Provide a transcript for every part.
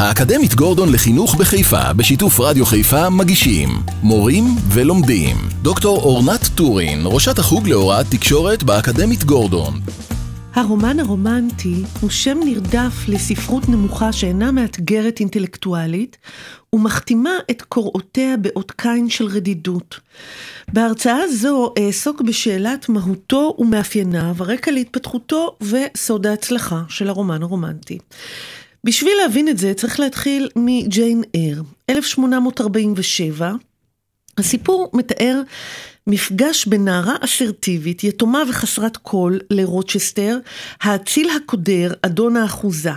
האקדמית גורדון לחינוך בחיפה, בשיתוף רדיו חיפה, מגישים מורים ולומדים. דוקטור אורנת טורין, ראשת החוג להוראת תקשורת באקדמית גורדון. הרומן הרומנטי הוא שם נרדף לספרות נמוכה שאינה מאתגרת אינטלקטואלית, ומחתימה את קוראותיה באות קין של רדידות. בהרצאה זו אעסוק בשאלת מהותו ומאפייניו, הרקע להתפתחותו וסוד ההצלחה של הרומן הרומנטי. בשביל להבין את זה צריך להתחיל מג'יין אר, 1847. הסיפור מתאר מפגש בין נערה אסרטיבית, יתומה וחסרת כל, לרוצ'סטר, האציל הקודר, אדון האחוזה.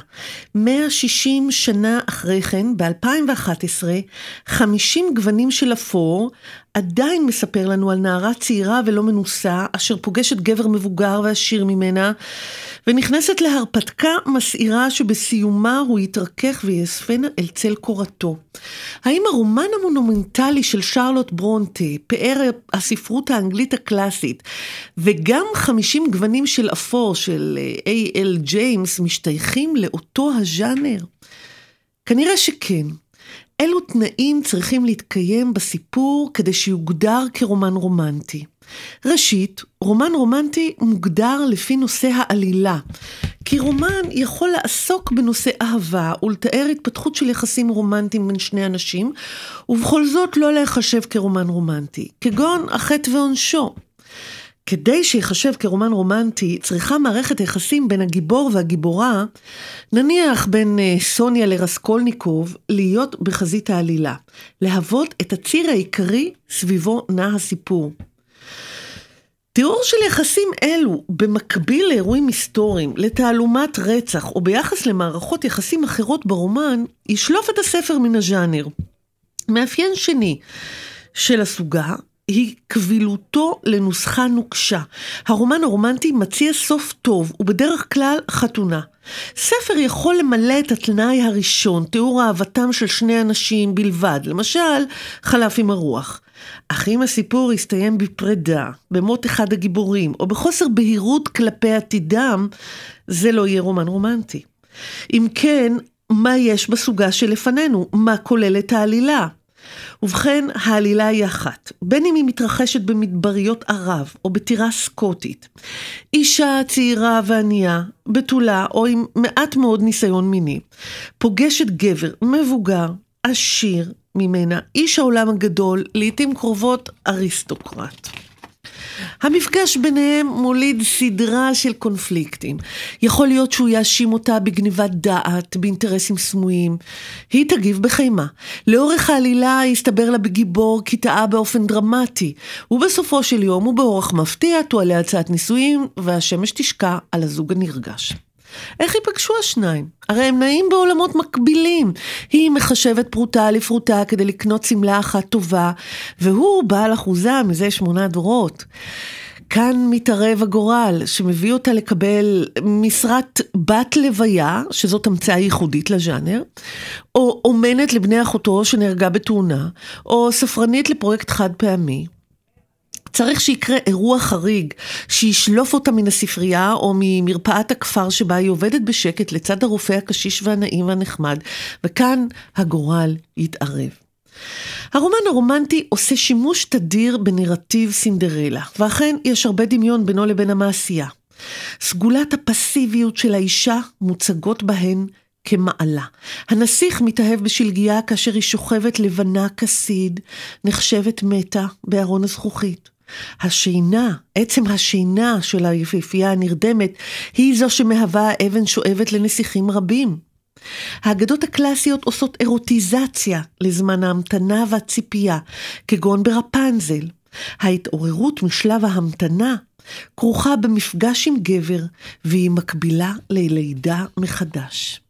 160 שנה אחרי כן, ב-2011, 50 גוונים של אפור, עדיין מספר לנו על נערה צעירה ולא מנוסה, אשר פוגשת גבר מבוגר ועשיר ממנה, ונכנסת להרפתקה מסעירה שבסיומה הוא יתרכך ויאספנה אל צל קורתו. האם הרומן המונומנטלי של שרלוט ברונטה, פאר הספרות האנגלית הקלאסית, וגם 50 גוונים של אפור של איי-אל ג'יימס משתייכים לאותו הז'אנר? כנראה שכן. אילו תנאים צריכים להתקיים בסיפור כדי שיוגדר כרומן רומנטי? ראשית, רומן רומנטי מוגדר לפי נושא העלילה, כי רומן יכול לעסוק בנושא אהבה ולתאר התפתחות של יחסים רומנטיים בין שני אנשים, ובכל זאת לא להיחשב כרומן רומנטי, כגון החטא ועונשו. כדי שיחשב כרומן רומנטי, צריכה מערכת היחסים בין הגיבור והגיבורה, נניח בין אה, סוניה לרסקולניקוב, להיות בחזית העלילה, להוות את הציר העיקרי סביבו נע הסיפור. תיאור של יחסים אלו, במקביל לאירועים היסטוריים, לתעלומת רצח, או ביחס למערכות יחסים אחרות ברומן, ישלוף את הספר מן הז'אנר. מאפיין שני של הסוגה היא קבילותו לנוסחה נוקשה. הרומן הרומנטי מציע סוף טוב, ובדרך כלל חתונה. ספר יכול למלא את התנאי הראשון, תיאור אהבתם של שני אנשים בלבד, למשל, חלף עם הרוח. אך אם הסיפור יסתיים בפרידה, במות אחד הגיבורים, או בחוסר בהירות כלפי עתידם, זה לא יהיה רומן רומנטי. אם כן, מה יש בסוגה שלפנינו? מה כוללת העלילה? ובכן, העלילה היא אחת, בין אם היא מתרחשת במדבריות ערב או בטירה סקוטית. אישה צעירה וענייה, בתולה או עם מעט מאוד ניסיון מיני, פוגשת גבר מבוגר, עשיר ממנה, איש העולם הגדול, לעתים קרובות אריסטוקרט. המפגש ביניהם מוליד סדרה של קונפליקטים. יכול להיות שהוא יאשים אותה בגניבת דעת, באינטרסים סמויים. היא תגיב בחימה. לאורך העלילה יסתבר לה בגיבור כי טעה באופן דרמטי, ובסופו של יום ובאורח מפתיע תועלה הצעת נישואים, והשמש תשקע על הזוג הנרגש. איך ייפגשו השניים? הרי הם נעים בעולמות מקבילים. היא מחשבת פרוטה לפרוטה כדי לקנות שמלה אחת טובה, והוא בעל אחוזה מזה שמונה דורות. כאן מתערב הגורל, שמביא אותה לקבל משרת בת לוויה, שזאת המצאה ייחודית לז'אנר, או אומנת לבני אחותו שנהרגה בתאונה, או ספרנית לפרויקט חד פעמי. צריך שיקרה אירוע חריג, שישלוף אותה מן הספרייה או ממרפאת הכפר שבה היא עובדת בשקט לצד הרופא הקשיש והנעים והנחמד, וכאן הגורל יתערב. הרומן הרומנטי עושה שימוש תדיר בנרטיב סינדרלה, ואכן יש הרבה דמיון בינו לבין המעשייה. סגולת הפסיביות של האישה מוצגות בהן כמעלה. הנסיך מתאהב בשלגיה כאשר היא שוכבת לבנה כסיד, נחשבת מתה בארון הזכוכית. השינה, עצם השינה של היפיפייה הנרדמת, היא זו שמהווה אבן שואבת לנסיכים רבים. האגדות הקלאסיות עושות אירוטיזציה לזמן ההמתנה והציפייה, כגון ברפנזל. ההתעוררות משלב ההמתנה כרוכה במפגש עם גבר, והיא מקבילה ללידה מחדש.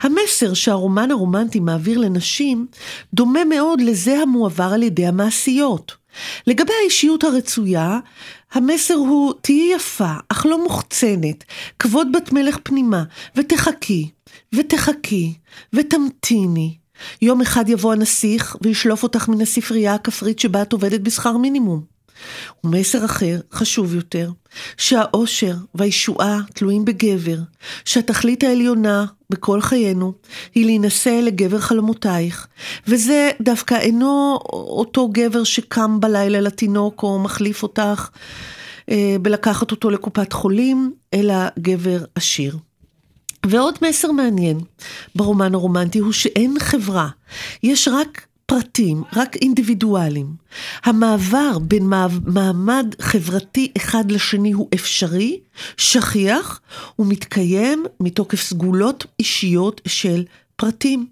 המסר שהרומן הרומנטי מעביר לנשים דומה מאוד לזה המועבר על ידי המעשיות. לגבי האישיות הרצויה, המסר הוא תהיי יפה, אך לא מוחצנת, כבוד בת מלך פנימה, ותחכי, ותחכי, ותמתיני. יום אחד יבוא הנסיך וישלוף אותך מן הספרייה הכפרית שבה את עובדת בשכר מינימום. ומסר אחר, חשוב יותר, שהאושר והישועה תלויים בגבר, שהתכלית העליונה בכל חיינו היא להינשא לגבר חלומותייך, וזה דווקא אינו אותו גבר שקם בלילה לתינוק או מחליף אותך אה, בלקחת אותו לקופת חולים, אלא גבר עשיר. ועוד מסר מעניין ברומן הרומנטי הוא שאין חברה, יש רק פרטים, רק אינדיבידואלים. המעבר בין מעמד חברתי אחד לשני הוא אפשרי, שכיח, ומתקיים מתוקף סגולות אישיות של פרטים.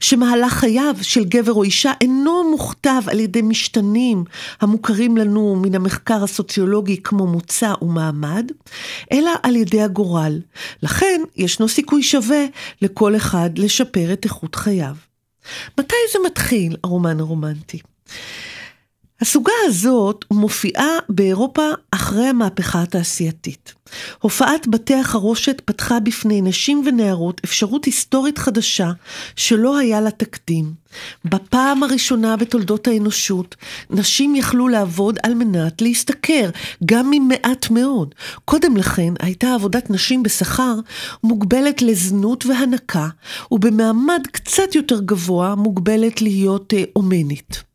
שמהלך חייו של גבר או אישה אינו מוכתב על ידי משתנים המוכרים לנו מן המחקר הסוציולוגי כמו מוצא ומעמד, אלא על ידי הגורל. לכן ישנו סיכוי שווה לכל אחד לשפר את איכות חייו. מתי זה מתחיל, הרומן הרומנטי? הסוגה הזאת מופיעה באירופה אחרי המהפכה התעשייתית. הופעת בתי החרושת פתחה בפני נשים ונערות אפשרות היסטורית חדשה שלא היה לה תקדים. בפעם הראשונה בתולדות האנושות, נשים יכלו לעבוד על מנת להשתכר, גם אם מעט מאוד. קודם לכן הייתה עבודת נשים בשכר מוגבלת לזנות והנקה, ובמעמד קצת יותר גבוה מוגבלת להיות אה, אומנית.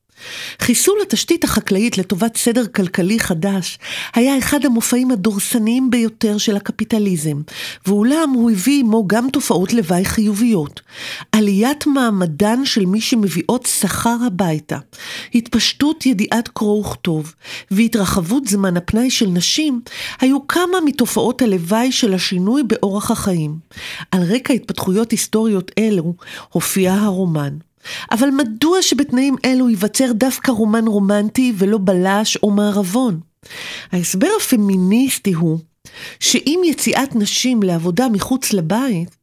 חיסול התשתית החקלאית לטובת סדר כלכלי חדש היה אחד המופעים הדורסניים ביותר של הקפיטליזם, ואולם הוא הביא עמו גם תופעות לוואי חיוביות. עליית מעמדן של מי שמביאות שכר הביתה, התפשטות ידיעת קרוא וכתוב, והתרחבות זמן הפנאי של נשים, היו כמה מתופעות הלוואי של השינוי באורח החיים. על רקע התפתחויות היסטוריות אלו הופיע הרומן. אבל מדוע שבתנאים אלו ייווצר דווקא רומן רומנטי ולא בלש או מערבון? ההסבר הפמיניסטי הוא שעם יציאת נשים לעבודה מחוץ לבית,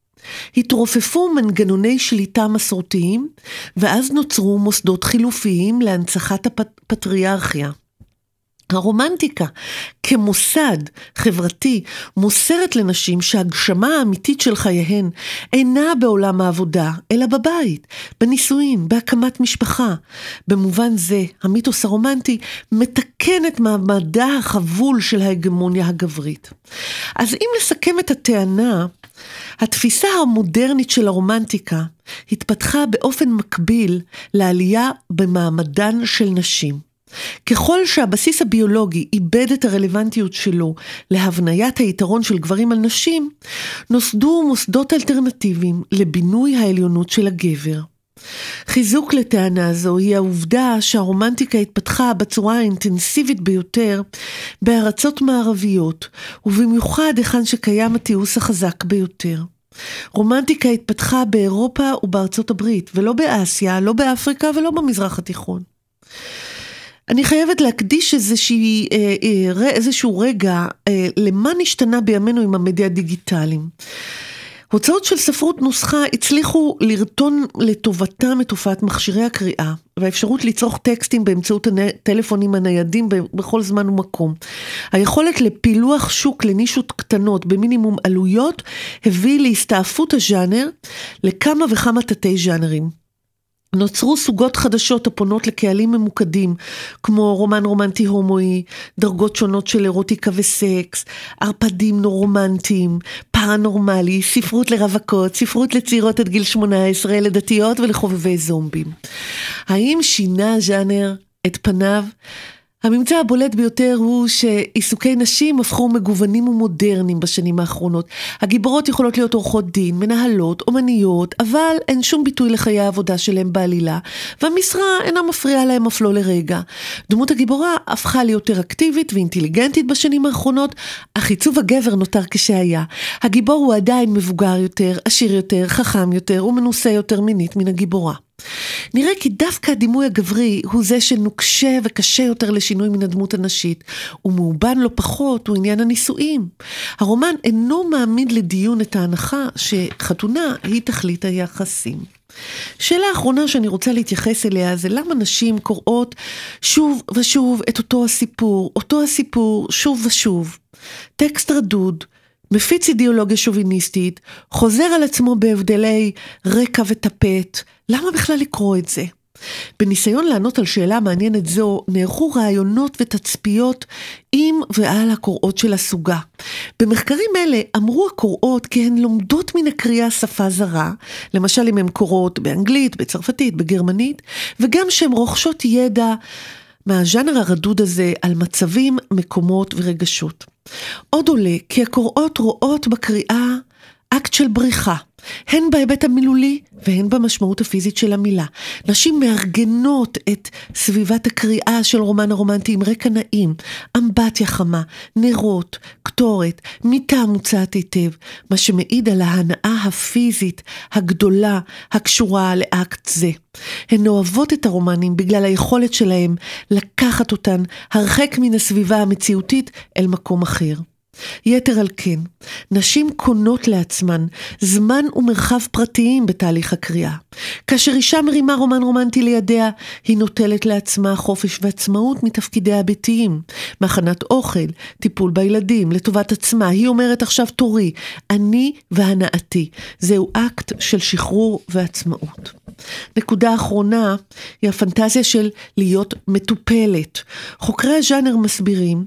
התרופפו מנגנוני שליטה מסורתיים, ואז נוצרו מוסדות חילופיים להנצחת הפטריארכיה. הרומנטיקה כמוסד חברתי מוסרת לנשים שהגשמה האמיתית של חייהן אינה בעולם העבודה, אלא בבית, בנישואים, בהקמת משפחה. במובן זה, המיתוס הרומנטי מתקן את מעמדה החבול של ההגמוניה הגברית. אז אם לסכם את הטענה, התפיסה המודרנית של הרומנטיקה התפתחה באופן מקביל לעלייה במעמדן של נשים. ככל שהבסיס הביולוגי איבד את הרלוונטיות שלו להבניית היתרון של גברים על נשים, נוסדו מוסדות אלטרנטיביים לבינוי העליונות של הגבר. חיזוק לטענה זו היא העובדה שהרומנטיקה התפתחה בצורה האינטנסיבית ביותר בארצות מערביות, ובמיוחד היכן שקיים התיעוש החזק ביותר. רומנטיקה התפתחה באירופה ובארצות הברית, ולא באסיה, לא באפריקה ולא במזרח התיכון. אני חייבת להקדיש איזושהי, אה, אה, איזשהו רגע אה, למה נשתנה בימינו עם המדיה הדיגיטליים. הוצאות של ספרות נוסחה הצליחו לרטון לטובתם את תופעת מכשירי הקריאה והאפשרות לצרוך טקסטים באמצעות הטלפונים הניידים בכל זמן ומקום. היכולת לפילוח שוק לנישות קטנות במינימום עלויות הביא להסתעפות הז'אנר לכמה וכמה תתי ז'אנרים. נוצרו סוגות חדשות הפונות לקהלים ממוקדים, כמו רומן רומנטי הומואי, דרגות שונות של אירוטיקה וסקס, ערפדים רומנטיים, פרנורמלי, ספרות לרווקות, ספרות לצעירות עד גיל 18, לדתיות ולחובבי זומבים. האם שינה ז'אנר את פניו? הממצא הבולט ביותר הוא שעיסוקי נשים הפכו מגוונים ומודרניים בשנים האחרונות. הגיבורות יכולות להיות עורכות דין, מנהלות, אומניות, אבל אין שום ביטוי לחיי העבודה שלהם בעלילה, והמשרה אינה מפריעה להם אף לא לרגע. דמות הגיבורה הפכה ליותר אקטיבית ואינטליגנטית בשנים האחרונות, אך עיצוב הגבר נותר כשהיה. הגיבור הוא עדיין מבוגר יותר, עשיר יותר, חכם יותר ומנוסה יותר מינית מן הגיבורה. נראה כי דווקא הדימוי הגברי הוא זה שנוקשה וקשה יותר לשינוי מן הדמות הנשית, ומאובן לא פחות הוא עניין הנישואים. הרומן אינו מעמיד לדיון את ההנחה שחתונה היא תכלית היחסים. שאלה אחרונה שאני רוצה להתייחס אליה זה למה נשים קוראות שוב ושוב את אותו הסיפור, אותו הסיפור שוב ושוב. טקסט רדוד, מפיץ אידיאולוגיה שוביניסטית, חוזר על עצמו בהבדלי רקע וטפט, למה בכלל לקרוא את זה? בניסיון לענות על שאלה מעניינת זו, נערכו ראיונות ותצפיות עם ועל הקוראות של הסוגה. במחקרים אלה אמרו הקוראות כי הן לומדות מן הקריאה שפה זרה, למשל אם הן קוראות באנגלית, בצרפתית, בגרמנית, וגם שהן רוכשות ידע מהז'אנר הרדוד הזה על מצבים, מקומות ורגשות. עוד עולה כי הקוראות רואות בקריאה אקט של בריחה, הן בהיבט המילולי והן במשמעות הפיזית של המילה. נשים מארגנות את סביבת הקריאה של רומן הרומנטי עם רקע נעים, אמבטיה חמה, נרות, קטורת, מיטה מוצעת היטב, מה שמעיד על ההנאה הפיזית הגדולה הקשורה לאקט זה. הן אוהבות את הרומנים בגלל היכולת שלהם לקחת אותן הרחק מן הסביבה המציאותית אל מקום אחר. יתר על כן, נשים קונות לעצמן זמן ומרחב פרטיים בתהליך הקריאה. כאשר אישה מרימה רומן רומנטי לידיה, היא נוטלת לעצמה חופש ועצמאות מתפקידיה הביתיים, מהכנת אוכל, טיפול בילדים, לטובת עצמה. היא אומרת עכשיו תורי, אני והנאתי. זהו אקט של שחרור ועצמאות. נקודה אחרונה היא הפנטזיה של להיות מטופלת. חוקרי הז'אנר מסבירים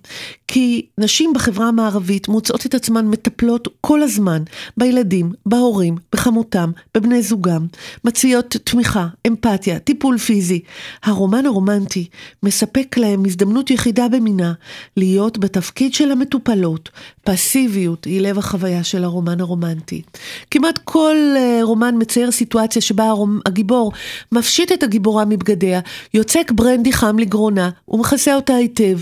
כי נשים בחברה המערבית מוצאות את עצמן מטפלות כל הזמן בילדים, בהורים, בחמותם, בבני זוגם, מציעות תמיכה, אמפתיה, טיפול פיזי. הרומן הרומנטי מספק להם הזדמנות יחידה במינה להיות בתפקיד של המטופלות. פסיביות היא לב החוויה של הרומן הרומנטי. כמעט כל uh, רומן מצייר סיטואציה שבה הרומ... הגיבור מפשיט את הגיבורה מבגדיה, יוצק ברנדי חם לגרונה ומכסה אותה היטב.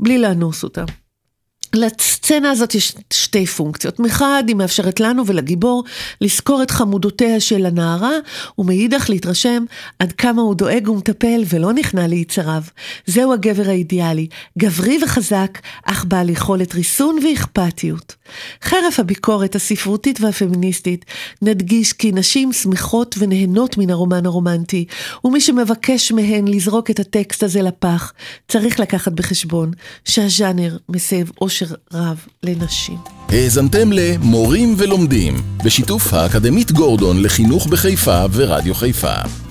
בלי לאנוס אותה. לסצנה הזאת יש שתי פונקציות. מחד, היא מאפשרת לנו ולגיבור לזכור את חמודותיה של הנערה, ומאידך להתרשם עד כמה הוא דואג ומטפל ולא נכנע ליצריו. זהו הגבר האידיאלי, גברי וחזק, אך בעל יכולת ריסון ואכפתיות. חרף הביקורת הספרותית והפמיניסטית, נדגיש כי נשים שמחות ונהנות מן הרומן הרומנטי, ומי שמבקש מהן לזרוק את הטקסט הזה לפח, צריך לקחת בחשבון שהז'אנר מסב אושר רב לנשים. האזנתם למורים ולומדים, בשיתוף האקדמית גורדון לחינוך בחיפה ורדיו חיפה.